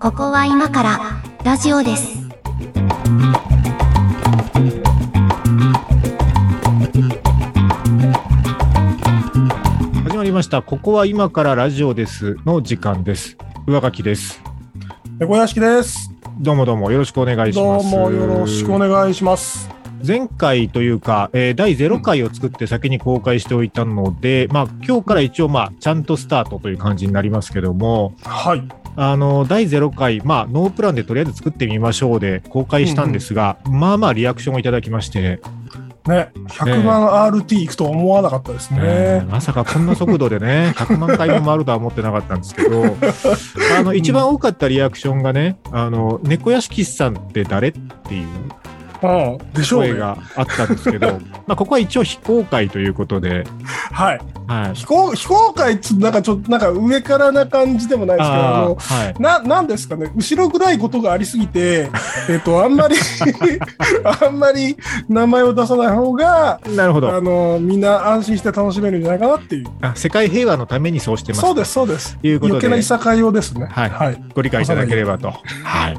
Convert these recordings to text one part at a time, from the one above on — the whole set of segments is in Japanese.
ここは今からラジオです。始まりました。ここは今からラジオですの時間です。上垣です。猫屋敷です。どうもどうもよろしくお願いします。どうもよろしくお願いします。前回というか、えー第0回を作って先に公開しておいたので、まあ今日から一応まあちゃんとスタートという感じになりますけども、はい。あの、第0回、まあノープランでとりあえず作ってみましょうで公開したんですが、まあまあリアクションをいただきまして、ね、100万 RT いくとは思わなかったですえねー。まさかこんな速度でね、100万回も回るとは思ってなかったんですけど、あの、一番多かったリアクションがね、あの、猫屋敷さんって誰っていう。声があったんですけど、まあ、ここは一応非公開ということで、はい。はい。非公非公開っつなんかちょっとなんか上からな感じでもないですけど、はい。な、なんですかね、後ろ暗いことがありすぎて、えっと、あんまり、あんまり名前を出さない方が、なるほどあの、みんな安心して楽しめるんじゃないかなっていう。あ。世界平和のためにそうしてます。そうです、そうです。いうことで余計ないさかいをですね。はいはい。ご理解いただければと。はい。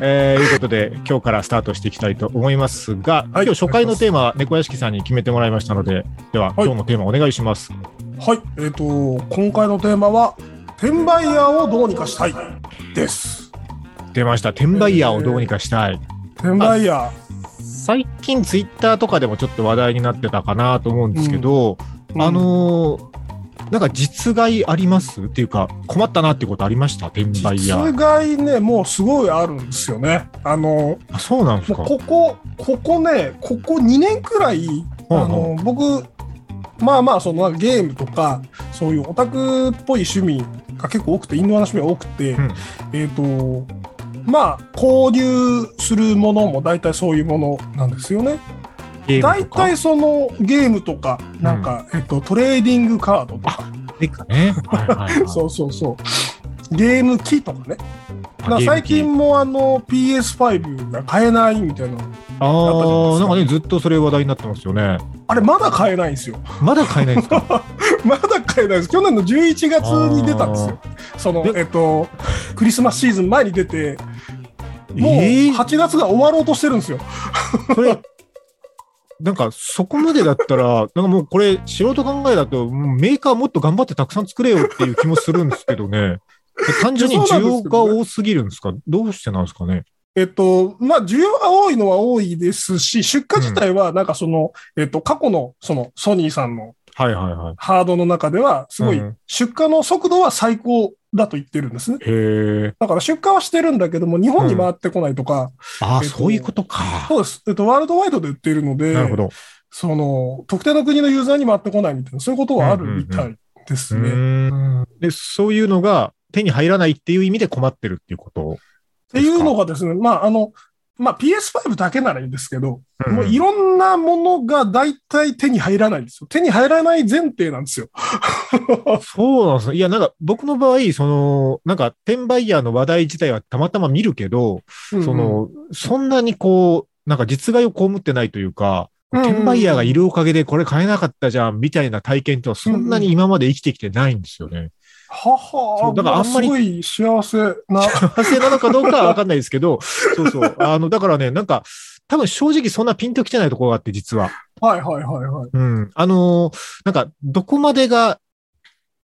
えー、いうことで、今日からスタートしていきたいと思いますが、はい今日初回のテーマは猫屋敷さんに決めてもらいましたので、では、今日のテーマお願いします。はい、えっ、と、今回のテーマは、転売ヤーをどうにかしたいです。出ました。転売ヤーをどうにかしたい。転売ヤ最近ツイッターとかでもちょっと話題になってたかなと思うんですけど、ー。あのーなんか実害あります？っていうか、困ったなっていうことありました？転売ヤ実ー。害ね、もうすごいあるんですよね。あの、あ、そうなんですか？ここ、ここね、ここ2年くらい、あの、僕、まあまあ、そのゲームとか、そういうオタクっぽい趣味が結構多くて、インドアの趣味が多くて、うんえっ、と、まあ、購入するものも大体そういうものなんですよね。大体そのゲームとか、なんか、えっと、トレーディングカードとか、ね。はいはいはい そうそうそう。ゲーム機とかね。か最近もあの PS5 が買えないみたいな。機ああ、なんかね、ずっとそれ話題になってますよね。あれまだ買えないんですよ。まだ買えないんですか？まだ買えないです。去年の11月に出たんですよ。その、ええっと、クリスマスシーズン前に出て、もうえー8月が終わろうとしてるんですよ。それ、なんかそこまでだったら、なんかもうこれ素人考えだと、メーカーもっと頑張ってたくさん作れよっていう気もするんですけどね。単純に需要が多すぎるんですか？どうしてなんですかね？えっと、まあ、需要が多いのは多いですし、出荷自体はなんかその、えっと、過去のそのソニーさんのはいはいはい。ハードの中では、すごいうん出荷の速度は最高だと言ってるんですね。へえ。だから出荷はしてるんだけども、日本に回ってこないとか、ああ、えっとそういうことか。そうです。えっと、ワールドワイドで売っているので、なるほど。その、特定の国のユーザーに回ってこないみたいな、そういうことはあるみたいですうね。で、そういうのが手に入らないっていう意味で困ってるっていうこと。ていうのがですね、まあ、あの、まあ、PS5 だけならいいんですけど、うんもういろんなものが大体手に入らないんですよ。手に入らない前提なんですよ。そうなんですね。いや、なんか僕の場合、その、なんか転売ヤーの話題自体はたまたま見るけど、その、そんなにこう、なんか実害を被ってないというか、うんうん転売ヤーがいるおかげでこれ買えなかったじゃん、みたいな体験ってのはそんなに今まで生きてきてないんですよね。ははだからあんまりすごい幸せな。幸せなのかどうかはわかんないですけど、そうそう。あの、だからね、なんか、多分正直そんなピンときてないところがあって、実は。はいはいはいはい。うん。あのーなんか、どこまでが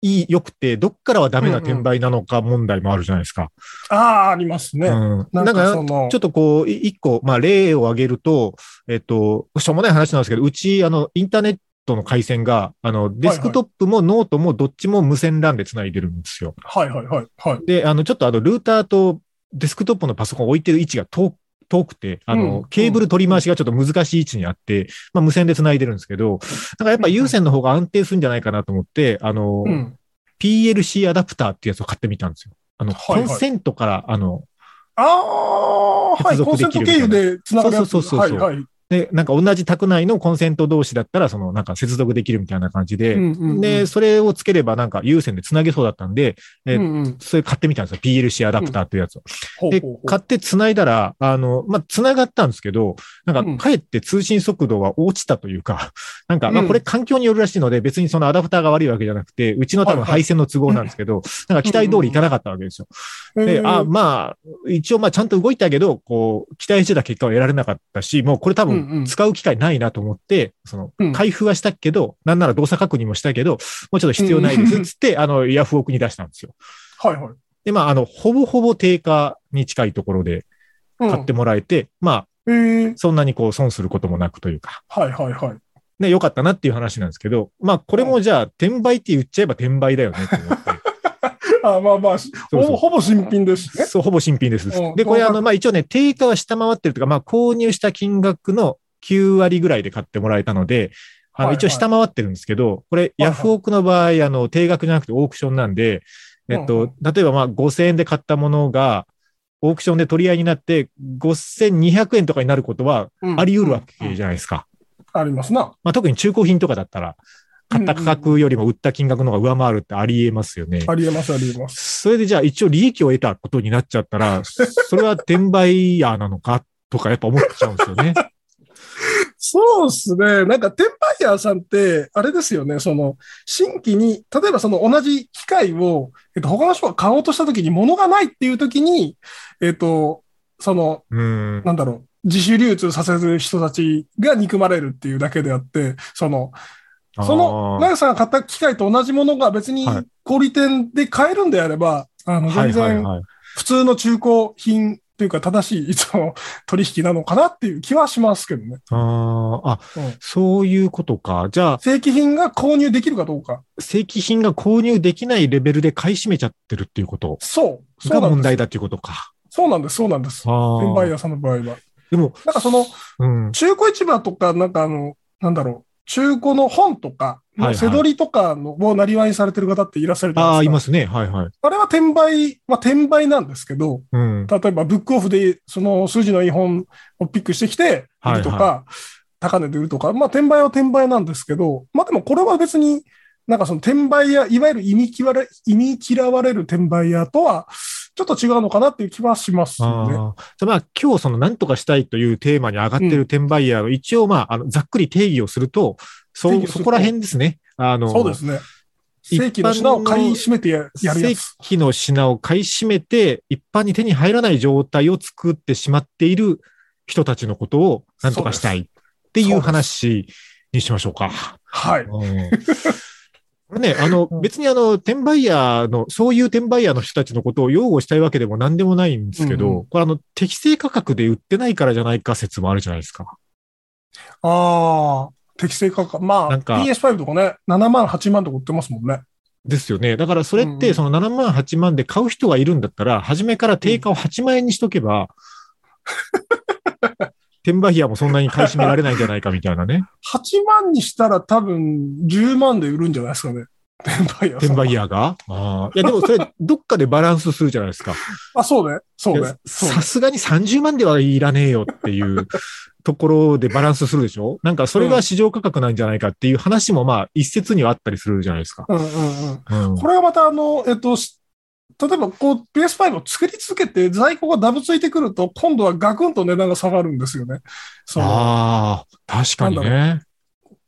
いい、良くて、どっからはダメな転売なのか問題もあるじゃないですか。ああ、ありますね。うん。ななんんか、ちょっとこう、い一個、まあ、例を挙げると、えっと、しょうもない話なんですけど、うち、あの、インターネットの回線が、あの、デスクトップもノートもどっちも無線 LAN で繋いでるんですよ。はいはいはいはい。で、あの、ちょっとあの、ルーターとデスクトップのパソコンを置いてる位置が遠遠くて、あの、うんケーブル取り回しがちょっと難しい位置にあって、まあ、無線で繋いでるんですけど、なんかやっぱ有線の方が安定するんじゃないかなと思って、あの、うん。PLC アダプターっていうやつを買ってみたんですよ。あの、はいはいコンセントから、あの、ああ、はい。コンセント経由で繋がる。そうそうそうそうはいはい。で、なんか同じ宅内のコンセント同士だったら、そのなんか接続できるみたいな感じで、うんうんうん。で、それをつければなんか有線で繋げそうだったんで、えうんうん。それ買ってみたんですよ。PLC アダプターっていうやつを。うほうほ、う買って繋いだら、あの、まあ、繋がったんですけど、なんうん。か、かえって通信速度は落ちたというか、なんか、まあ、うん。これ環境によるらしいので、別にそのアダプターが悪いわけじゃなくて、うちの多分配線の都合なんですけど、なんか期待通りいかなかったわけですよ。で、あ、まあ、一応まあちゃんと動いたけど、こう、期待してた結果は得られなかったし、もうこれ多う使う機会ないなと思って、そのうん、開封はしたけど、なんなら動作確認もしたけど、もうちょっと必要ないです、つって、あの、ヤフオクに出したんですよ。はいはい。で、まあ、あの、ほぼほぼ定価に近いところでうん買ってもらえて、まあ、えーそんなにこう損することもなくというか、はいはいはい。ね、良かったなっていう話なんですけど、まあ、これもじゃあ、転売って言っちゃえば転売だよねって思って。あまあまあ、ほぼ新品ですしね。そう、ほぼ新品ですうん。で、これあの、まあ一応ね、定価は下回ってるというか、まあ購入した金額の9割ぐらいで買ってもらえたので、あの、はいはい一応下回ってるんですけど、これ、はいヤフオクの場合、あの、定額じゃなくてオークションなんで、えっうんうと、例えばまあ5000円で買ったものが、オークションで取り合いになって、5200円とかになることはうんあり得るわけじゃないですか。ありますな。まあ特に中古品とかだったら、買った価格よりも売った金額の方が上回るってあり得ますよね。ありえますありえます。それでじゃあ一応利益を得たことになっちゃったら、それは転売ヤーなのかとかやっぱ思っちゃうんですよね。そうですね。なんか、転売ヤーさんって、あれですよね。その、新規に、例えばその同じ機械を、えっと、他の人が買おうとしたときに物がないっていうときに、えっと、その、うん。なんだろう、自主流通させる人たちが憎まれるっていうだけであって、その、その、あーナヤさんが買った機械と同じものが別にはい小売店で買えるんであれば、あの、はい全然はいはい。普通の中古品というか正しいその取引なのかなっていう気はしますけどね。あーあ、うんそういうことか。じゃあ、正規品が購入できるかどうか。正規品が購入できないレベルで買い占めちゃってるっていうことそう。そうがなんです。問題だっていうことか。そうなんです。そうなんです。ああ。転売屋さんの場合は。でも、なんかその、うん。中古市場とか、なんかあの、なんだろう、中古の本とか、はいはい背取りとかのをなりわいにされてる方っていらっしゃるじゃああ、ないですか。いますね。はいはい。あれは転売は転売なんですけど、うん。例えばブックオフでその数字のいい本をピックしてきて、売るとか、はい高値で売るとか、まあ転売は転売なんですけど、まあでもこれは別に、なんかその転売屋、いわゆる意味嫌われ、意味嫌われる転売屋とは、ちょっと違うのかなっていう気はしますよね。ああ。じゃあまあ今日その何とかしたいというテーマに上がってる転売ヤーの一応まあ、あの、ざっくり定義をすると、そ、そこら辺ですね。あの、そうですね。正規の品を買い占めてややるや正つ。規の品を買い占めて、一般に手に入らない状態を作ってしまっている人たちのことを何とかしたいっていう話にしましょうか。はい。うんこれね、あのう、ん別にあの、転売ヤーの、そういう転売ヤーの人たちのことを擁護したいわけでも何でもないんですけど、うんうこれあの、適正価格で売ってないからじゃないか説もあるじゃないですか。ああ、適正価格。まあ、なんか PS5 とかね、7万、8万とか売ってますもんね。ですよね。だからそれって、その7万、8万で買う人がいるんだったら、初めから定価を8万円にしとけば、転売ヤーもそんなに買い占められないんじゃないかみたいなね。8万にしたら多分10万で売るんじゃないですかね。転売屋さん。転売ヤーが？あーいや、でもそれ、どっかでバランスするじゃないですか。あ、そうね。そういねさすがに30万ではいらねえよっていうところでバランスするでしょ？なんかそれが市場価格なんじゃないかっていう話もまあ一説にはあったりするじゃないですか。うんうんうん。うん。これがまたあの、えっと、し例えばこう PS5 を作り続けて在庫がダブついてくると、今度はガクンと値段が下がるんですよね。そのああ、確かにね。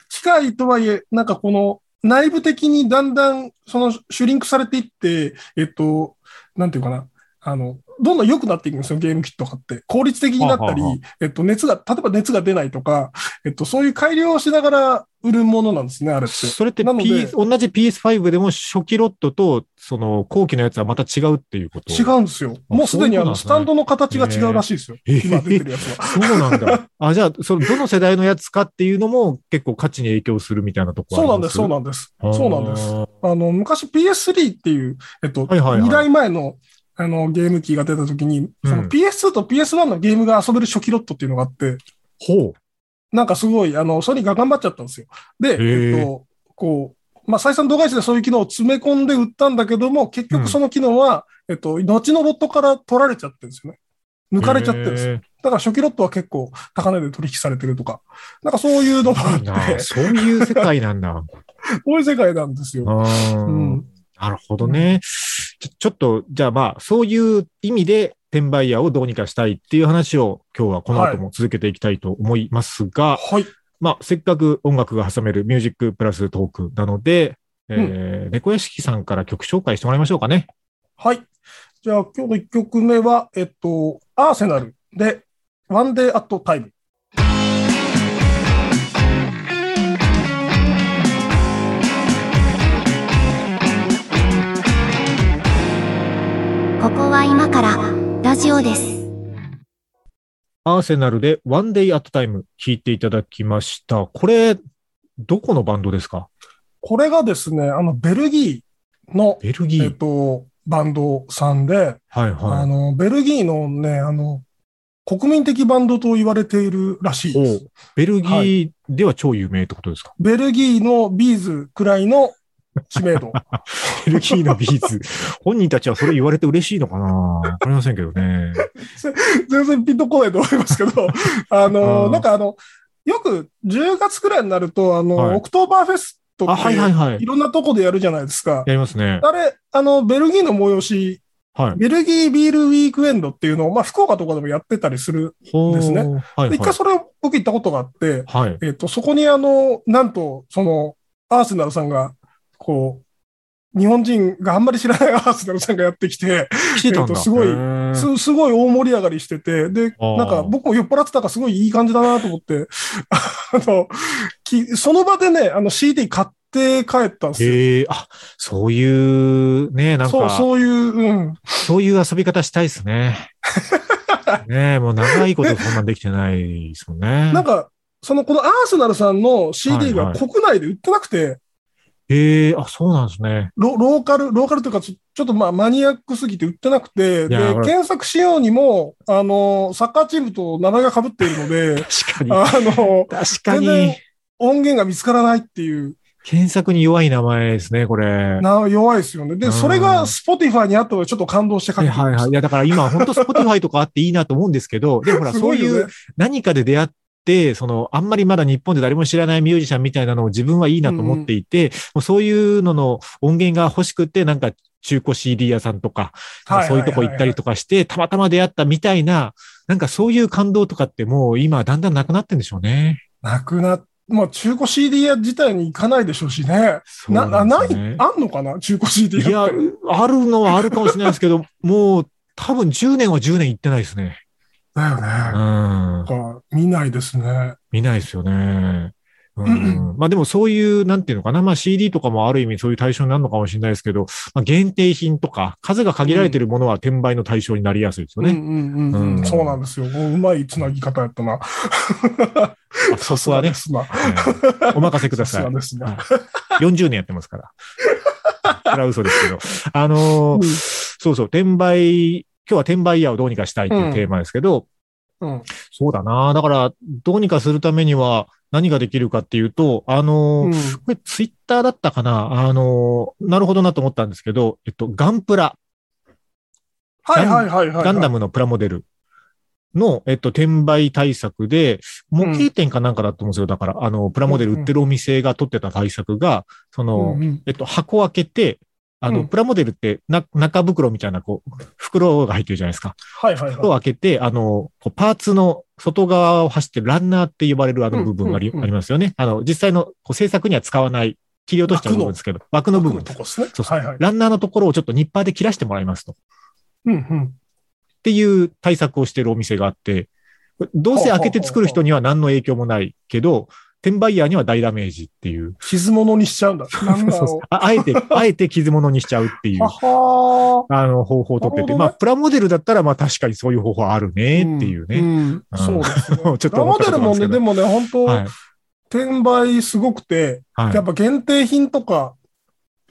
機械とはいえ、なんかこの内部的にだんだんそのシュリンクされていって、えっと、なんていうかな。あの、どんどん良くなっていくんですよ、ゲームキットとかって。効率的になったり、はあはえっと、熱が、例えば熱が出ないとか、えっと、そういう改良をしながら売るものなんですね、あれって。それって、P、同じ PS5 でも初期ロットとその後期のやつはまた違うっていうこと？違うんですよ。もうすでにあの、スタンドの形が違うらしいですよ。今出てるやつは。そうなんだ。あ、じゃあ、その、どの世代のやつかっていうのも結構価値に影響するみたいなところそうなんです、そうなんです。そうなんです。す。あの、昔 PS3 っていう、えっと、はいはいはい2代前の、あの、ゲーム機が出た時に、そのうん PS2 と PS1 のゲームが遊べる初期ロットっていうのがあって、ほう。なんかすごい、あの、ソニーが頑張っちゃったんですよ。で、ーえっと、こう、まあ、採算度外視でそういう機能を詰め込んで売ったんだけども、結局その機能は、えっと、後のロットから取られちゃってるんですよね。抜かれちゃってるんですよ。へだから初期ロットは結構高値で取引されてるとか、なんかそういうのもあってな、そういう世界なんだ。そういう世界なんですよ。うんなるほどね。ちょちょっと、じゃあまあ、そういう意味で、転売ヤーをどうにかしたいっていう話を今日はこの後も続けていきたいと思いますが、はい。まあ、せっかく音楽が挟めるミュージックプラストークなので、えー猫屋敷さんから曲紹介してもらいましょうかね。はい。じゃあ今日の1曲目は、えっと、アーセナルで、One Day at Time。ここは今からラジオです。アーセナルで One Day at Time 聴いていただきました。これ、どこのバンドですか？これがですね、あの、ベルギーの、えっベルギー。と、バンドさんで、はいあはい。の、ベルギーのね、あの、国民的バンドと言われているらしいでおす。ベルギーでは超有名ってことですか、ベルギーの B'z くらいの知名度。ベルギーの B'z。本人たちはそれ言われて嬉しいのかな？わかりませんけどね。全然ピンとこないと思いますけど、あうの、んなんかあの、よく10月くらいになると、あの、はいオクトーバーフェストあ、って、はいはいはいい。ろんなとこでやるじゃないですか。やりますね。あれ、あの、ベルギーの催し、はい。ベルギービールウィークエンドっていうのを、まあ、福岡とかでもやってたりする。ほーですねはいはいで一回。それを僕行ったことがあって、はい。えっ、と、そこにあの、なんと、その、アーセナルさんが、こう、日本人があんまり知らないアーセナルさんがやってきて、来。えーとすごいす、すごい大盛り上がりしてて、で、なんか僕も酔っ払ってたからすごいいい感じだなと思って、あの、きその場でね、あの CD 買って帰ったんですよ。へえ、あ、そういう、ね、なんか、そう、そうそういう、うん。いう遊び方したいですね。ねもう長いことそんなんできてないですもんね。なんか、その、このアーセナルさんの CD が国内で売ってなくて、へえ、あ、そうなんですね。ロローカル、ローカルというか、ちょっとまあマニアックすぎて売ってなくて、で、検索しようにも、あの、サッカーチームと名前が被っているので、確かに。あの、確かに。音源が見つからないっていう、検索に弱い名前ですね、これ。な弱いですよね。で、うんそれが Spotify にあったのでちょっと感動して書はいいてみましたはいはい。いや、だから今、本当 Spotify とかあっていいなと思うんですけど、でもほら、そういう何かで出会って、その、あんまりまだ日本で誰も知らないミュージシャンみたいなのを自分はいいなと思っていて、もうそういうのの音源が欲しくて、なんか中古 CD 屋さんとか、はいそういうとこ行ったりとかして、たまたま出会ったみたいな、なんかそういう感動とかってもう今だんだんなくなってんでしょうね。なくな、もう中古 CD 屋自体に行かないでしょうしね。な、な、ないあんのかな？中古 CD いや屋って。、あるのはあるかもしれないですけど、もう多分10年は10年行ってないですね。だよね。うん。見ないですね。見ないですよね。うんうんまあでもそういう、なんていうのかな。まあ CD とかもある意味そういう対象になるのかもしれないですけど、まあ、限定品とか、数が限られてるものは転売の対象になりやすいですよね。うんうんうんそうなんですよ。もううまいつなぎ方やったな。あそこはねで、すな。はいお任せくださすさい。がですな。40年やってますから。それは嘘ですけど。あのーうんそうそう、転売、今日は転売屋をどうにかしたいっていうテーマですけど、うん。そうだな。だから、どうにかするためには何ができるかっていうと、あのーうんこれツイッターだったかなあのーなるほどなと思ったんですけど、えっと、ガンプラ、はいはいはいはい。ガンダムのプラモデルの、えっと、転売対策で、模型店かなんかだと思うんですよ。だから、あの、プラモデル売ってるお店が取ってた対策が、その、うんうんえっと、箱を開けて、あの、うんプラモデルってな、中袋みたいな、こう、袋が入ってるじゃないですか。はいはい袋をはい。開けて、あの、パーツの外側を走ってるランナーって呼ばれるあの部分があり,、ますよね。あの、実際のこう制作には使わない、切り落としちゃう部分ですけど、枠の部分ですね。そうそうはいはい。ランナーのところをちょっとニッパーで切らしてもらいますと。っうんうん。ていう対策をしてるお店があって、どうせ開けて作る人には何の影響もないけど、転売ヤーには大ダメージっていう。傷物にしちゃうんだ。ああえて、あえて傷物にしちゃうっていうあの、方法をとってて、まあ、プラモデルだったら、まあ、確かにそういう方法あるねっていうね。んそうですね。ちょっとプラモデルもね、でもね、本当、はい。転売すごくて、はいやっぱ限定品とか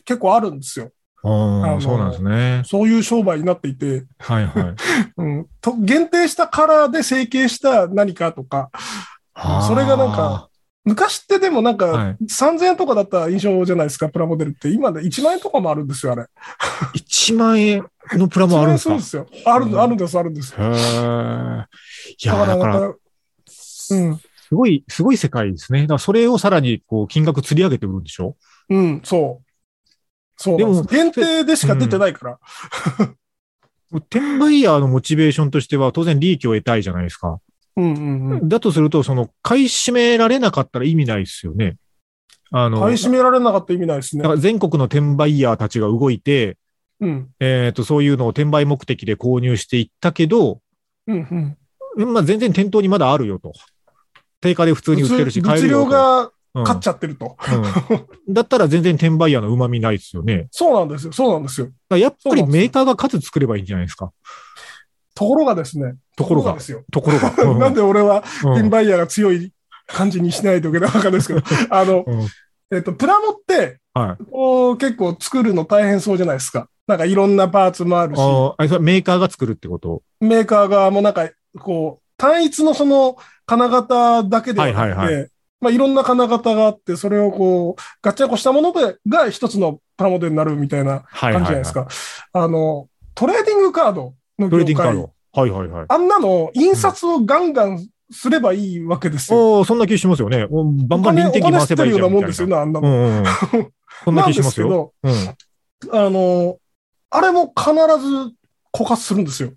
結構あるんですよ。あそうなんですね。そういう商売になっていて、はいはい。うん、と限定したカラーで成形した何かとか、それがなんか、昔ってでもなんかはい3000円とかだった印象じゃないですか、プラモデルって。今で1万円とかもあるんですよ、あれ。1万円のプラモあるんです1万か円するんですよ。ある、うんあるんです、あるんです。へーいや、だから、うん、すごい、すごい世界ですね。だからそれをさらに、こう、金額釣り上げて売るんでしょ？うん、そう。そうなんです。限定でしか出てないから。転売ヤーのモチベーションとしては、当然利益を得たいじゃないですか。うんうんうん。だとすると、その、買い占められなかったら意味ないですよね。あの、買い占められなかった意味ないですねだか。ら全国の転売ヤーたちが動いて、うん。えっ、と、そういうのを転売目的で購入していったけど、うんうん。まあ、全然店頭にまだあるよと。定価で普通に売ってるし、買え物るよと。量がうん勝っちゃってると。うんだったら全然転売ヤーの旨味ないですよね。そうなんですよ。そうなんですよ。らやっぱりメーカーが数作ればいいんじゃないですか。ところがですね。ところがですよ。ところが。うなんで俺はうん転売ヤーが強い感じにしないといけないわかんないですけど、あの、うんえっと、プラモって、はい。こう結構作るの大変そうじゃないですか。なんかいろんなパーツもあるし、ああ、それメーカーが作るってこと？メーカー側もなんか、こう、単一のその金型だけではなくて、はいはいまあいろんな金型があって、それをこう、ガッチャンコしたもので、が一つのプラモデルになるみたいなはいはい、はい。感じじゃないですか。あの、トレーディングカードの業界。はいはいはい。あんなの印刷をガンガンすればいいわけですよ。おーそんな気しますよね。おバンバン臨的に回せばいいじゃんみたいお金吸ってるようなもんですよな。ね、あんなの。うんうんうん。そんな気しますよ。うん。あの、あれも必ず枯渇するんですよ。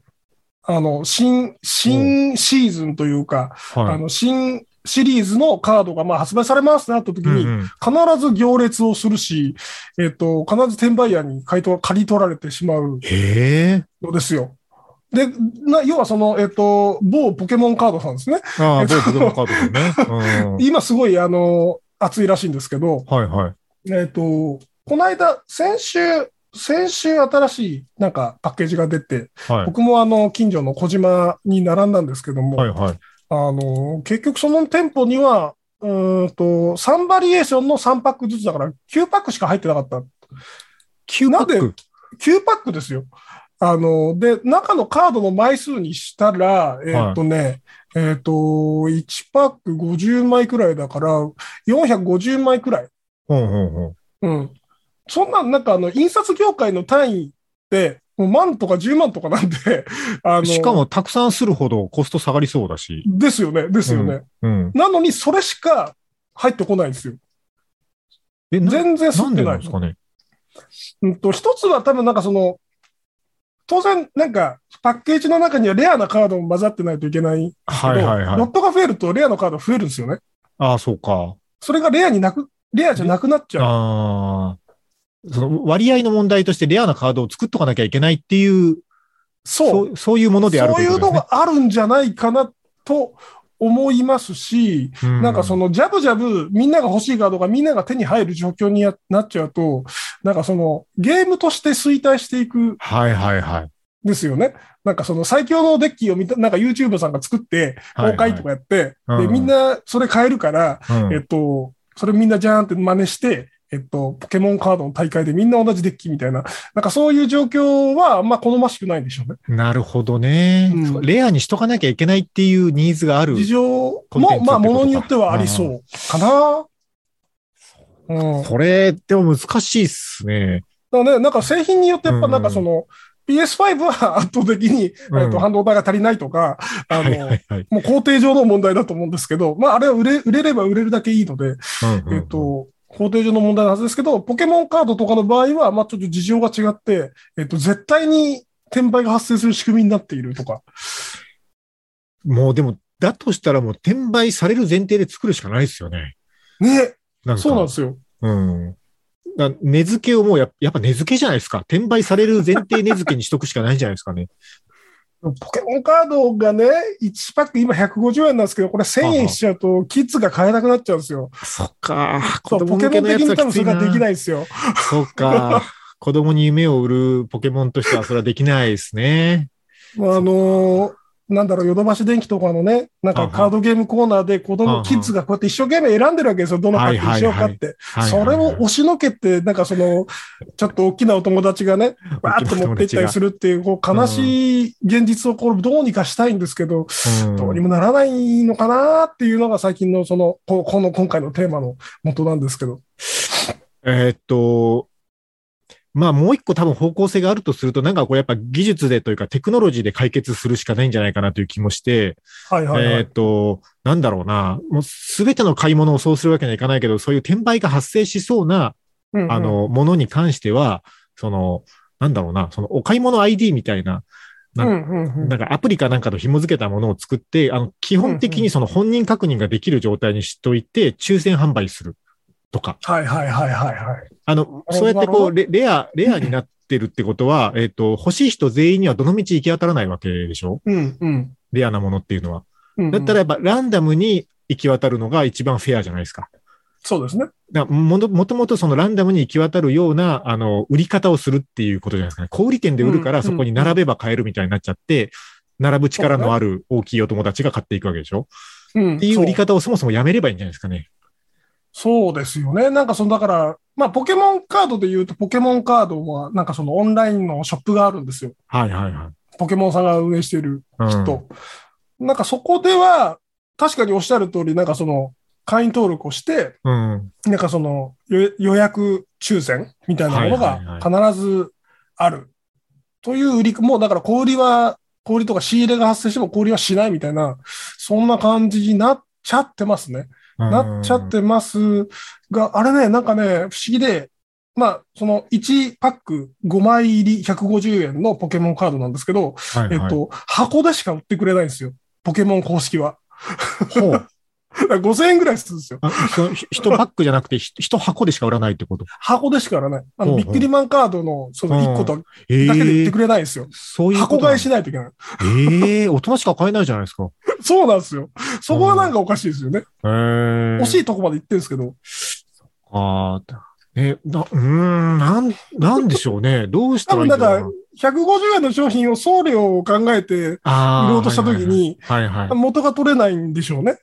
あの、新、新シーズンというか、あはい。の、新シリーズのカードがまあ発売されますってなった時に、うんうん必ず行列をするし、えっ、と、必ず転売屋に買い取借り取られてしまう。のですよ。で、な要はその、えっ、と、某ポケモンカードさんですね。ああ、えっと某ポケモンカードですね。うん。今すごい、あの、熱いらしいんですけど、はいはい。えっ、と、この間、先週、先週新しいなんかパッケージが出て、はい。僕もあの、近所のコジマに並んだんですけども、はいはい。あの、結局その店舗には、うーんと、3バリエーションの3パックずつだから、9パックしか入ってなかった。9パッなんク。9パックですよ。あの、で、中のカードの枚数にしたら、えっ、とね、えっ、と、1パック50枚くらいだから、450枚くらい。うんうんうん。うん。そんなん、なんかあの、印刷業界の単位って、もう万とか10万とかなんで、あの、しかも、たくさんするほどコスト下がりそうだし。ですよね、ですよね。うん。なのに、それしか入ってこないんですよ。え、な全然吸なんでってなないんですかね？うんと、一つは多分なんかその、当然なんかパッケージの中にはレアなカードも混ざってないといけないはいはいはいロットが増えるとレアのカード増えるんですよね。ああ、そうか。それがレアになく、レアじゃなくなっちゃう。ああ。その割合の問題としてレアなカードを作っとかなきゃいけないっていう、そう。そういうものであるそういうの。があるんじゃないかなと思いますし、うなんかそのジャブジャブみんなが欲しいカードがみんなが手に入る状況にやなっちゃうと、なんかそのゲームとして衰退していくはいはいはい。ですよね。なんかその最強のデッキを見た、なんか YouTube さんが作ってはい公開とかやって、で、うんみんなそれ買えるから、うんえっと、それみんなジャーンって真似して、えっと、ポケモンカードの大会でみんな同じデッキみたいな、なんかそういう状況はあんま好ましくないんでしょうね。なるほどね、うんレアにしとかなきゃいけないっていうニーズがある。事情も、まあ、ものによってはありそうかな。うん。これ、でも難しいっすね。だね、なんか製品によってやっぱうんなんかその、PS5 は 圧倒的に、うんえっと、半導体が足りないとか、あの、はいはいはい。もう工程上の問題だと思うんですけど、まあ、あれは売れ、売れれば売れるだけいいので、うんうんえっと、工程上の問題のはずですけど、ポケモンカードとかの場合は、まあ、ちょっと事情が違って、えっと、絶対に転売が発生する仕組みになっているとか。もうでも、だとしたらもう転売される前提で作るしかないですよね。ね、なんか。そうなんですよ。うん。だ値付けをもうややっぱ値付けじゃないですか。転売される前提値付けにしとくしかないんじゃないですかね。ポケモンカードがね、1パック今150円なんですけど、これ1000円しちゃうと、キッズが買えなくなっちゃうんですよ。そっか。ポケモン供向けのや的に多分それが。できないですよ。そっか。子供に夢を売るポケモンとしてはそれはできないですね。まああのーなんだろう、ヨドバシ電機とかのね、なんかカードゲームコーナーで子供、キッズがこうやって一生懸命選んでるわけですよ。どのパックにしようかって。それを押しのけて、なんかその、ちょっと大きなお友達がね、わーっと持っていったりするっていう、こう悲しい現実をこうどうにかしたいんですけど、うんどうにもならないのかなっていうのが最近のその、ここの今回のテーマの元なんですけど。えーっと、まあもう一個多分方向性があるとすると、なんかこれやっぱ技術でというかテクノロジーで解決するしかないんじゃないかなという気もして、はいはいはい。えーっと、なんだろうな、もうすべての買い物をそうするわけにはいかないけど、そういう転売が発生しそうな、うんうん。あ、の、ものに関しては、その、なんだろうな、そのお買い物 ID みたいな、なんかアプリかなんかと紐付けたものを作って、あの、基本的にその本人確認ができる状態にしといて、抽選販売するとか。はいはいはいはいはい。あの、そうやってこう、レレア、レアになってるってことは、えっと、欲しい人全員にはどの道行き当たらないわけでしょ？うんうんレアなものっていうのは。うんうん。だったらやっぱランダムに行き渡るのが一番フェアじゃないですか。そうですね。だもともとそのランダムに行き渡るような、あの、売り方をするっていうことじゃないですかね。小売店で売るかうんらそこに並べば買えるみたいになっちゃって、並ぶ力のある大きいお友達が買っていくわけでしょ？うん。っていう売り方をそもそもやめればいいんじゃないですかね。そうですよね。なんかその、だから、まあ、ポケモンカードで言うと、ポケモンカードは、なんかそのオンラインのショップがあるんですよ。はいはいはい。ポケモンさんが運営しているうん人。なんかそこでは、確かにおっしゃる通り、なんかその、会員登録をして、うん。なんかその予予約抽選みたいなものが必ずある。という売り、もうだから小売りは、小売りとか仕入れが発生しても小売りはしないみたいな、そんな感じになっちゃってますね。なっちゃってますが、あれね、なんかね、不思議で、まあ、その1パック5枚入り150円のポケモンカードなんですけど、はいはい、えっと、箱でしか売ってくれないんですよ。ポケモン公式は。ほう。だから5000円ぐらいするんですよ。一パックじゃなくて、ひ一箱でしか売らないってこと？箱でしか売らない。あの、ビックリマンカードの、その1個とえだけで売ってえくれないんですよ。そういう箱買いしないといけない。ええ大人しか買えないじゃないですか。そうなんですよ。そこはなんかおかしいですよね。へえ。惜しいとこまで行ってるんですけど。ああ、え、な、うーん、なん、なんでしょうね。どうしたらいいんだろうな。150円の商品を送料を考えて売ろうとしたときに。元が取れないんでしょうね。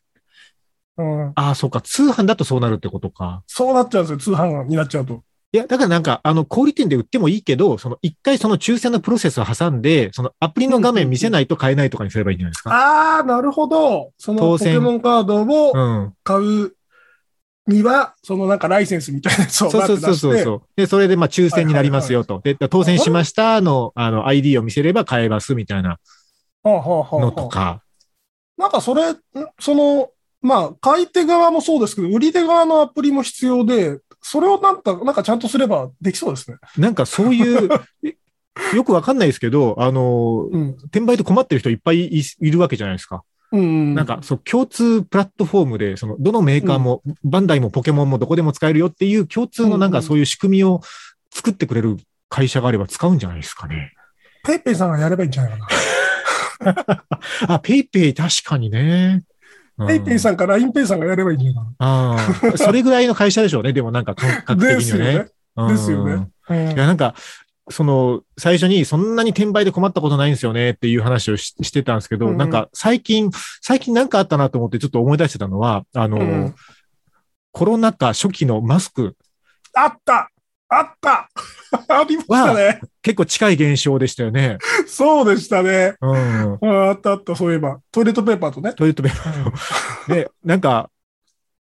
うん。ああ、そうか。通販だとそうなるってことか。そうなっちゃうんですよ。通販になっちゃうと。いや、だからなんか、あの、小売店で売ってもいいけど、その、一回その抽選のプロセスを挟んで、そのアプリの画面見せないと買えないとかにすればいいんじゃないですか。ああ、なるほど。そのポケモンカードうをん。買うには、そのなんかライセンスみたいなやつをそうそうそうそうそう。で、それでまあ抽選になりますよと。で、当選しましたの、あの、ID を見せれば買えますみたいなはあはあはあはあのとか。なんかそれ、んその、まあ、買い手側もそうですけど、売り手側のアプリも必要で、それをなんか、なんかちゃんとすればできそうですね。なんかそういう、え よくわかんないですけど、あの、うん。転売で困ってる人いっぱいいいるわけじゃないですか。うん。なんか、そう、共通プラットフォームで、その、どのメーカーも、バンダイもポケモンもどこでも使えるよっていう共通のなんうんうんかそういう仕組みを作ってくれる会社があれば使うんじゃないですかね。PayPay さんがやればいいんじゃないか あ、 PayPay 確かにね。な。 PayPay ん。さんか LINEPay さんがやればいいんじゃないかああ、それぐらいの会社でしょうね。でもなんか感覚な。的にはねですよね。。うんいや、なんか、その、最初にそんなに転売で困ったことないんですよねっていう話をししてたんですけど、うんうんなんか最近、最近なんかあったなと思ってちょっと思い出してたのは、あの、うんコロナ禍初期のマスク、あったあった ありましたね。結構近い現象でしたよね。そうでしたね。うん。ああったあった、そういえば。トイレットペーパーとね。トイレットペーパーで、なんか、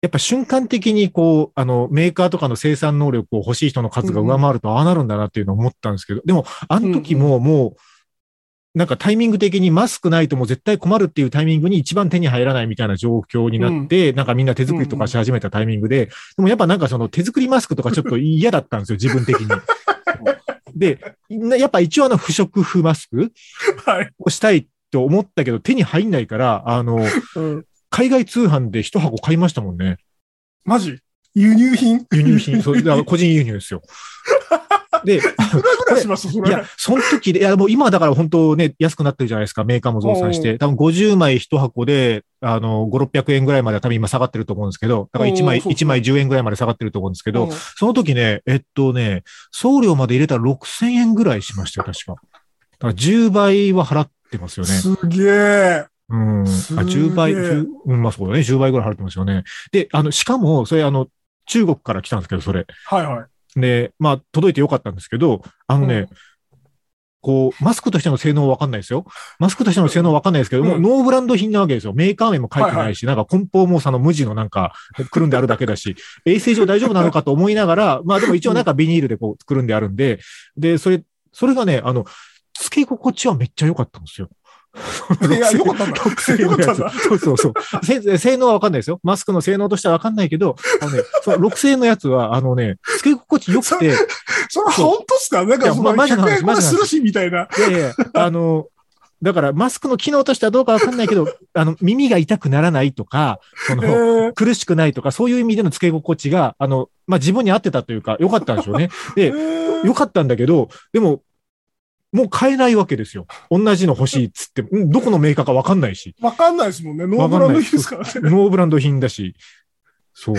やっぱ瞬間的にこう、あの、メーカーとかの生産能力を欲しい人の数が上回るとああなるんだなっていうのを思ったんですけど、でも、あの時ももう、なんかタイミング的にマスクないともう絶対困るっていうタイミングに一番手に入らないみたいな状況になって、なんかみんな手作りとかし始めたタイミングで、でもやっぱなんかその手作りマスクとかちょっと嫌だったんですよ、自分的に。で、なやっぱ一応あの不織布マスクはい。をしたいと思ったけど手に入んないから、あの、うん。海外通販で一箱買いましたもんね。マジ？輸入品？輸入品。そう、個人輸入ですよ。で、いくらぐらいします？それ。いや、その時で、いや、もう今だから本当ね、安くなってるじゃないですか、メーカーも増産して。多分50枚一箱で、あの、5、600円ぐらいまでは多分今下がってると思うんですけど、だから1枚、おーそうそう1枚10円ぐらいまで下がってると思うんですけど、うんその時ね、えっとね、送料まで入れたら6000円ぐらいしましたよ、確か。から10倍は払ってますよね。すげえ。うん。あ、すげえ10倍、10うん、まあそうだね。10倍ぐらい払ってますよね。で、あの、しかも、それあの、中国から来たんですけど、それ。はいはい。で、まあ、届いてよかったんですけど、あのね、うんこう、マスクとしての性能はわかんないですよ。マスクとしての性能はわかんないですけども、うんノーブランド品なわけですよ。メーカー名も書いてないし、なんか梱包もその無地のなんか、くるんであるだけだし、衛生上大丈夫なのかと思いながら、まあでも一応なんかビニールでこう、くるんであるんで、で、それ、それがね、あの、付け心地はめっちゃ良かったんですよ。いや、よかったんだ。6000よのやつかったんだ。そうそうそう。せ性能はわかんないですよ。マスクの性能としてはわかんないけど、あのね、その6000円のやつは、あのね、付け心地良くて、い それ本当っすか？なんかその100まマジの話円これするしみたいな。やいや、あの、だからマスクの機能としてはどうかわかんないけど、あの、耳が痛くならないとか、そえの、ー苦しくないとか、そういう意味での付け心地が、あの、まあ、自分に合ってたというか、良かったんでしょうね。えで、ー良かったんだけど、でも、もう買えないわけですよ。同じの欲しいっつって、うんどこのメーカーかわかんないし。わかんないですもんね。ノーブランド品ですからね。ノーブランド品だし。そう。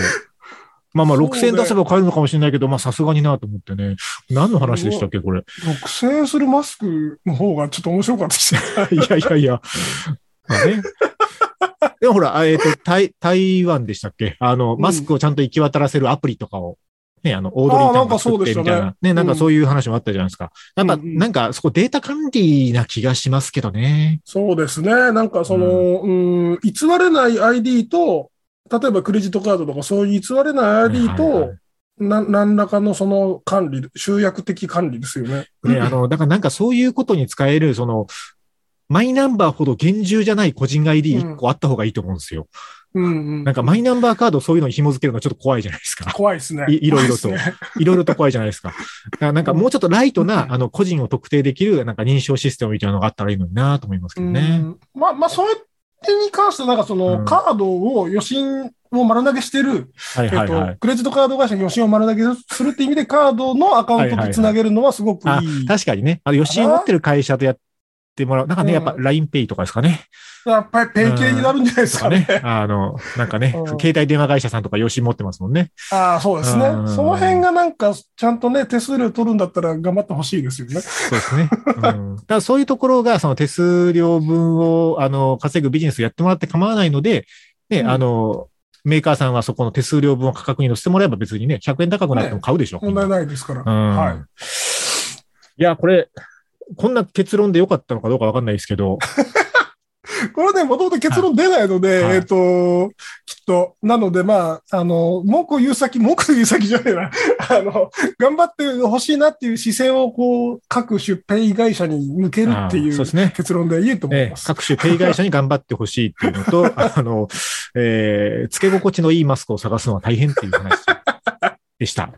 まあまあ、そうね6000円出せば買えるのかもしれないけど、まあさすがになと思ってね。何の話でしたっけ、これ。6000円するマスクの方がちょっと面白かったですね。いやいやいや。まあね。でもほら、あえっ、と、台、台湾でしたっけ？あの、んマスクをちゃんと行き渡らせるアプリとかを、ね、あの、オードリータンが作ってみたいな。ねね、なんかうんそういう話もあったじゃないですか。やっぱ、うんうんなんか、そこデータ管理な気がしますけどね。そうですね。なんかその、うん、偽れない ID と、例えばクレジットカードとかそういう偽れない ID と、はいはいはいな何らかのその管理、集約的管理ですよね。ね、あの、だからなんかそういうことに使える、その、マイナンバーほど厳重じゃない個人 ID1 個あった方がいいと思うんですよ。うんうん。なんかマイナンバーカードそういうのに紐付けるのはちょっと怖いじゃないですか。怖いですね。いいろいろといろいろと怖いじゃないですか。だからなんかもうちょっとライトな、あの、個人を特定できる、なんか認証システムみたいなのがあったらいいのになと思いますけどね。うんまあ、まあ、それに関しては、なんかその、うんカードを余震を丸投げしてる、はいはいはいえっと、。クレジットカード会社に余震を丸投げするって意味で、カードのアカウントとつなげるのはすごくあいい。確かにね。あの、吉井持ってる会社とやってもらう。なんかね、うんやっぱ LINEPay とかですかね。やっぱりペイ系になるんじゃないですかね。とかね。あの、なんかね、うん携帯電話会社さんとか吉井持ってますもんね。ああ、そうですねう。んその辺がなんか、ちゃんとね、手数料取るんだったら頑張ってほしいですよね。そうですね。うん。だからそういうところが、その手数料分を、あの、稼ぐビジネスをやってもらって構わないので、ね、うんあの、メーカーさんはそこの手数料分を価格に乗せてもらえば別にね、100円高くなっても買うでしょ。問題ないですから。うん。はい。いや、これ、こんな結論で良かったのかどうかわかんないですけど、これね、もともと結論出ないので、はいえっ、と、きっと、なので、まあ、あの、文句を言う先、文句を言う先じゃないな。あの、頑張ってほしいなっていう視線を、こう、各出品会社に向けるっていうあーそうですね。結論でいいと思いええます。各種ペイ会社に頑張ってほしいっていうのと、あの、えー、付け心地のいいマスクを探すのは大変っていう話でした。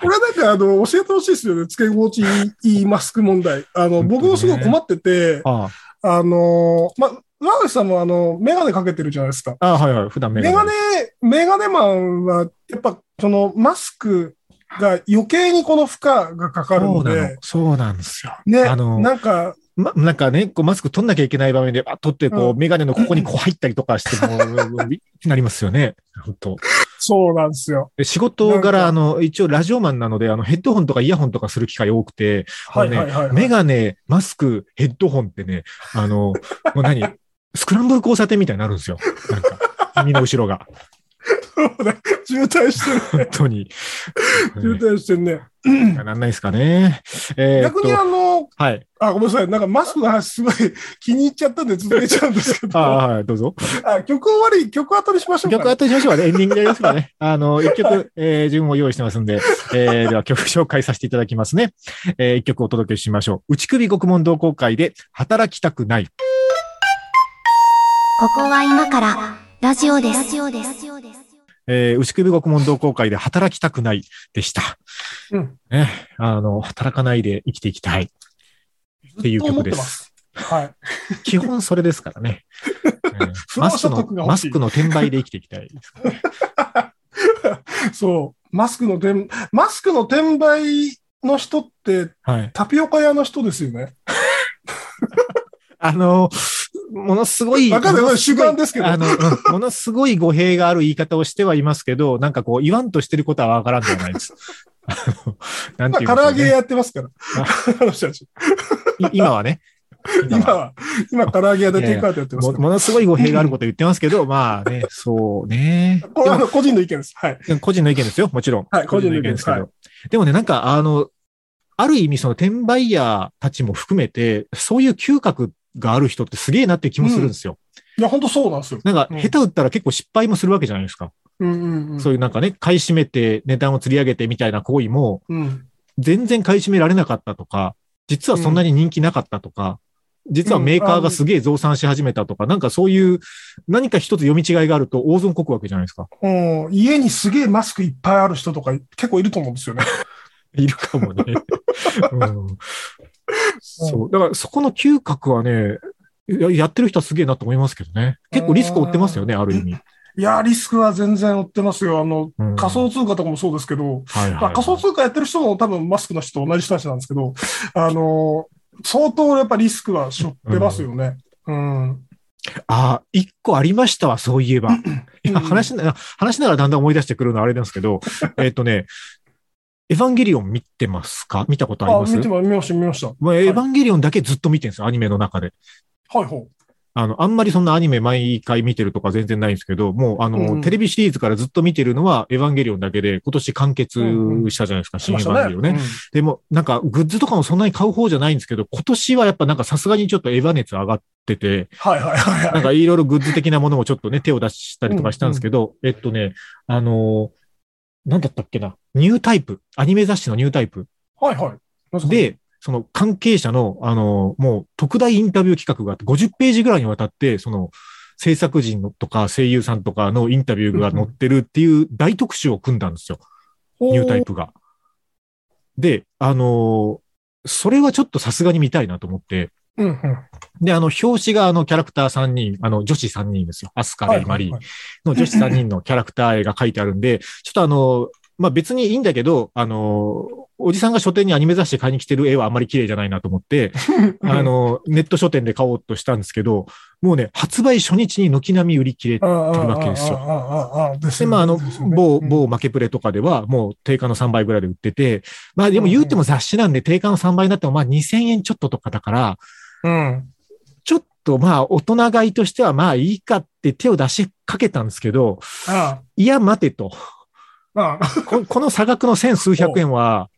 これなんか、あの、教えてほしいですよね。付け心地いいマスク問題。あの、僕もすごい困ってて、ああの、まあ、ラウスさんもあの、メガネかけてるじゃないですか。あ、はいはい。普段メメガネ、メガネマンは、やっぱ、その、マスクが余計にこの負荷がかかるのそうなので、。そうなんですよ。ね、あのなんか、ま、なんかね、こうマスク取んなきゃいけない場面で、あ、取って、こう、うんメガネのここにこう入ったりとかしても、ういなりますよね。本当そうなんですよ。で仕事柄、あの、一応ラジオマンなので、あの、ヘッドホンとかイヤホンとかする機会多くて、はいはいはい、はい。メガネ、マスク、ヘッドホンってね、あの、もう何スクランブル交差点みたいになるんですよ。なんか、耳の後ろが。渋滞してる。本当に。渋滞してるね。なんないですかね。えー逆にあの、はい。あ、ごめんなさい。なんかマスクの話すごい気に入っちゃったんで続けちゃうんですけど。ああはい、どうぞ。曲終わり、曲後にしましょうか、曲後にしましょうかね。エンディングでやりますからね。あの、一曲、えー、順を用意してますんで、えー、では曲紹介させていただきますね。えー、一曲お届けしましょう。内首獄門同好会で働きたくない。ここは今からラジオです。ラジオです。えー、牛首獄門同好会で働きたくないでした。うん。ね、あの、働かないで生きていきたい。っていう曲で。すはい。基本それですからね。マスクのマスクの転売で生きていきたいですからね。そう。マスクの転、マスクの転売の人ってはい。タピオカ屋の人ですよね。あの、ものすごい、わか主観ですけどあの、うんものすごい語弊がある言い方をしてはいますけど、なんかこう、言わんとしてることはわからんではないです。あのなんまあ、ていうかね唐揚げやってますから。あ の人たち。い今はね。今は、今、唐揚げ屋でテイクアウトやってます。もものすごい語弊があること言ってますけど、まあね、そうね。これは個人の意見です。はい。個人の意見ですよ、もちろん。はい個人の意見ですけど。はでもね、なんか、あの、ある意味その転売ヤーたちも含めて、そういう嗅覚がある人ってすげえなっていう気もするんですよ。いや、本当そうなんですよ。なんか、うん下手打ったら結構失敗もするわけじゃないですか。うんうんうん。そういうなんかね、買い占めて値段を釣り上げてみたいな行為も、うん。全然買い占められなかったとか、実はそんなに人気なかったとか、実はメーカーがすげえ増産し始めたとか、なんかそういう何か一つ読み違いがあると大損こくわけじゃないですか。うん家にすげえマスクいっぱいある人とか結構いると思うんですよね。いるかもね。うん、そう。だからそこの嗅覚はね、ややってる人はすげえなと思いますけどね。結構リスクを負ってますよね、ある意味。いや、リスクは全然負ってますよ。あの、うん仮想通貨とかもそうですけど、はいはい、まあ、仮想通貨やってる人も多分マスクの人と同じ人たちなんですけど、あの、相当やっぱリスクは背負ってますよね。うん。ああ、一個ありましたわ、そういえば。話しな話しながらだんだん思い出してくるのはあれなんですけど、えっとね、エヴァンゲリオン見てますか？見たことありあ、ます？見てま、見ました、見ました。はもうエヴァンゲリオンだけずっと見てるんですよ、アニメの中で。い、ほあの、あんまりそんなアニメ毎回見てるとか全然ないんですけど、もうあの、うんテレビシリーズからずっと見てるのはエヴァンゲリオンだけで、今年完結したじゃないですか、う。し新エ。ヴァンゲリオンね。でも、なんか、グッズとかもそんなに買う方じゃないんですけど、今年はやっぱなんかさすがにちょっとエヴァ熱上がってて、はいはいはいはい。なんかいろいろグッズ的なものもちょっとね、手を出したりとかしたんですけど、えっとね、あのーなんだったっけな、ニュータイプ、アニメ雑誌のニュータイプはいはい。、で、その関係者の、あのーもう特大インタビュー企画があって、50ページぐらいにわたって、その、制作人のとか声優さんとかのインタビューが載ってるっていう大特集を組んだんですよ。ニュータイプが。で、あのーそれはちょっとさすがに見たいなと思って、うんうん。で、あの、表紙があの、キャラクター3人、あの、女子3人ですよ。アスカ、レイ、マリーの女子3人のキャラクター絵が書いてあるんで、ちょっとあの、まあ、別にいいんだけど、あの、おじさんが書店にアニメ雑誌買いに来てる絵はあんまり綺麗じゃないなと思って、あの、ネット書店で買おうとしたんですけど、もうね、発売初日に軒並み売り切れてるわけですよ。よで、まあ、あの、某、某負けプレとかでは、もう定価の3倍ぐらいで売ってて、まあ、でも言うても雑誌なんで定価の3倍になっても、まあ、2000円ちょっととかだから、うん。ちょっとまあ、大人買いとしてはまあいいかって手を出しかけたんですけど、あいや、待てと。あ、この差額の千数百円は、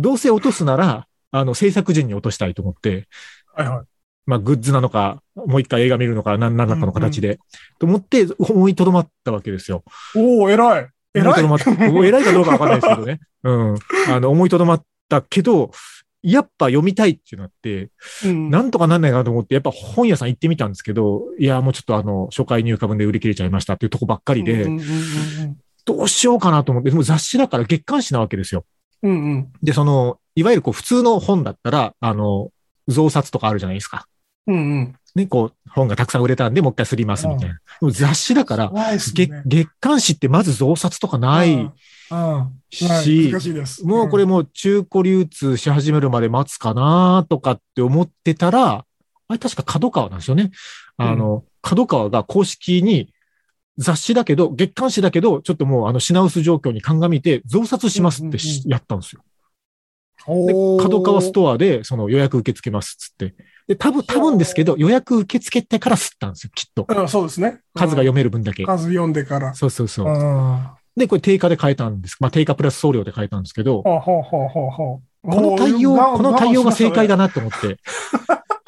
どうせ落とすなら、あの、制作時に落としたいと思って、はいはい。まあ、グッズなのか、もう一回映画見るのか、何何らかの形で、と思って、思いとどまったわけですよ。おお偉い。偉い。思いとどまった。偉いかどうかわかんないですけどね。うん。あの、思いとどまったけど、やっぱ読みたいってなって、うんなんとかなんないかなと思って、やっぱ本屋さん行ってみたんですけど、いや、もうちょっとあの、初回入荷分で売り切れちゃいましたっていうとこばっかりで、うんうんうんどうしようかなと思って、でも雑誌だから月刊誌なわけですよ。うん。うんうん。で、その、いわゆるこう普通の本だったら、あの、増刷とかあるじゃないですか。うんうん。ね、こう、本がたくさん売れたんで、もう一回すりますみたいな。でも雑誌だから、ね月刊誌ってまず増刷とかないうんうんし。もうこれもう中古流通し始めるまで待つかなとかって思ってたら、あれ確か角川なんですよね。あの、角川が公式に雑誌だけど、月刊誌だけど、ちょっともうあの品薄状況に鑑みて増刷しますってしうんうんやったんですよ。で、角川ストアでその予約受け付けますっつって。で、多分、多分ですけど、予約受け付けてから吸ったんですよ、きっと。うんそうですね。数が読める分だけ。数読んでから。そうそうそうう。んで、これ定価で買えたんです。まあ、定価プラス送料で買えたんですけど、ほうほうほうほうこの対応、この対応が正解だなと思って。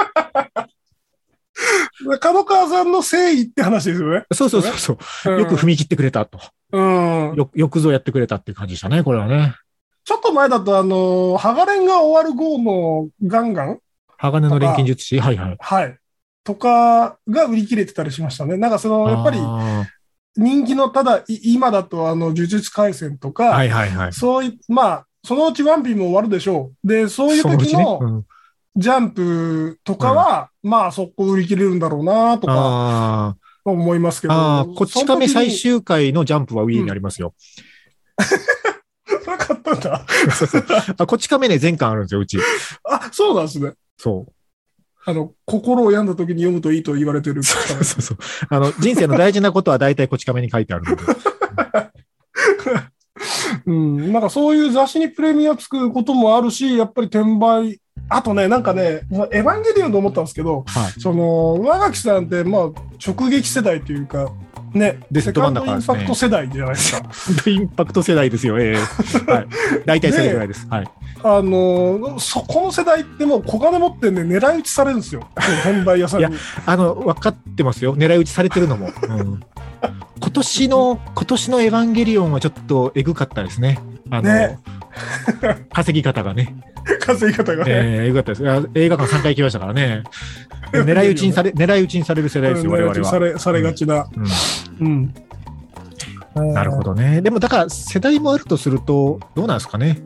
角川さんの誠意って話ですよね。そうそうそうそう。うんよく踏み切ってくれたと。うん。よ、よくぞやってくれたっていう感じでしたね、これはね。ちょっと前だと、あの、ハガレンが終わる号のガンガン？鋼の錬金術師？はいはい。はい。とかが売り切れてたりしましたね。なんかその、やっぱりあ人気の、ただ、い今だと、あの、呪術廻戦とか、ーはいはいはい。そういまあ、そのうちワンピーも終わるでしょう。で、そういう。時のうんジャンプとかは、まあ、そこ売り切れるんだろうなとかあ思いますけど。ーあー、こっち亀最そ終回のジャンプは Wii にありますよ。の時に。それ買ったんだ。そうそうあこっち亀ね、全巻あるんですよ、うち。あ、そうなんですね。そう。あの、心を病んだ時に読むといいと言われてる。そうそうそう。あの、人生の大事なことは大体こち亀に書いてあるので。うん、なんかそういう雑誌にプレミアつくこともあるし、やっぱり転売あとね、なんかね、エヴァンゲリオンと思ったんですけど、はい。その、上垣さんって、まあ、直撃世代というか、ね、ですセカンドインパクト世代じゃないですか。インパクト世代ですよ、ええはい。大体それぐらいです。はい。あの、そこの世代ってもう小金持ってね、狙い撃ちされるんですよ。本題屋さんに。あの、分かってますよ。狙い撃ちされてるのも。うん、今年の、今年のエヴァンゲリオンはちょっとエグかったですね。あの、ね稼ぎ方がね。稼ぎ方がね。ええエグかったです。映画館3回行きましたからね。狙い撃ちにされ、狙い撃ちにされる世代ですよ、我々は。されされがちな。うん。うん、なるほどね。でもだから世代もあるとすると、どうなんですかね。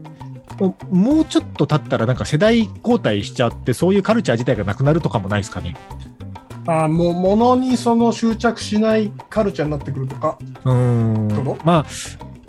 もうもうちょっと経ったらなんか世代交代しちゃって、そういうカルチャー自体がなくなるとかもないですかね。あもう、ものにその執着しないカルチャーになってくるとか。うーん。まあ、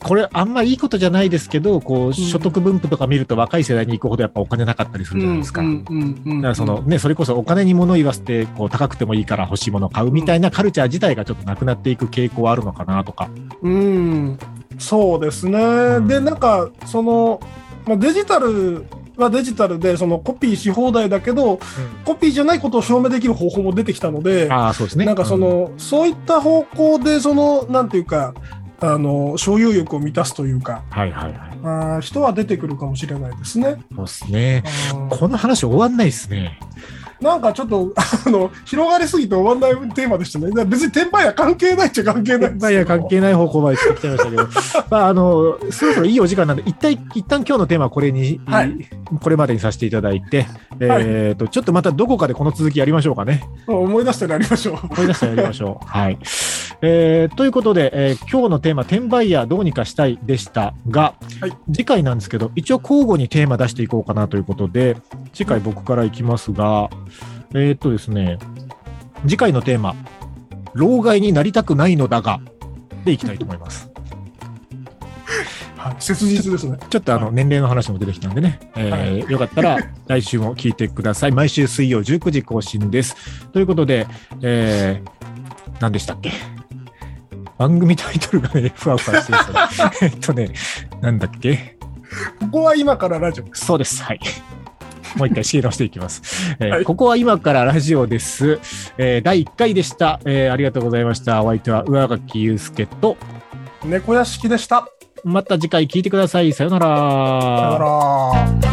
これあんまいいことじゃないですけど、こう、所得分布とか見ると若い世代に行くほどやっぱお金なかったりするじゃないですか。うんうんうんだからそのね、それこそお金に物言わせて、こう、高くてもいいから欲しいものを買うみたいなカルチャー自体がちょっとなくなっていく傾向はあるのかなとか。うん、そうですね。んで、なんか、その、まあ、デジタルはデジタルで、そのコピーし放題だけど、コピーじゃないことを証明できる方法も出てきたので、ああ、そうですね。なんかその、そういった方向で、その、なんていうか、あの、所有欲を満たすというか、うん、はいはいはい。あー人は出てくるかもしれないですね。そうですね。この話終わんないですね。なんかちょっと、あの、広がりすぎて終わんないテーマでしたね。別に転売屋関係ないっちゃ関係ないんですけどまあいや、関係ない方向まで来てきちゃいましたけど、まあ、あの、そろそろいいお時間なんで、一体、一旦今日のテーマはこれに、はいこれまでにさせていただいて、えっ、と、ちょっとまたどこかでこの続きやりましょうかね。思い出してやりましょう。思い出したらやりましょう。はい。えーということで、えー今日のテーマ、転売ヤーどうにかしたいでしたが、はい次回なんですけど、一応交互にテーマ出していこうかなということで、次回僕からいきますが、えーっとですね、次回のテーマ、老害になりたくないのだが、でいきたいと思います。はい、切実ですね。ちょっとあの年齢の話も出てきたんでね、えーよかったら来週も聞いてください。毎週水曜19時更新です。ということで、えー、何でしたっけ？番組タイトルがね、ふわふわしてるんですよね えっとね、なんだっけ？ここは今からラジオです。そうです。はい。もう一回仕切り直していきます。えーはいここは今からラジオです。えー第1回でした、えーありがとうございました。お相手は上垣祐介と、猫屋敷でした。また次回聞いてください。さようなら。さよなら。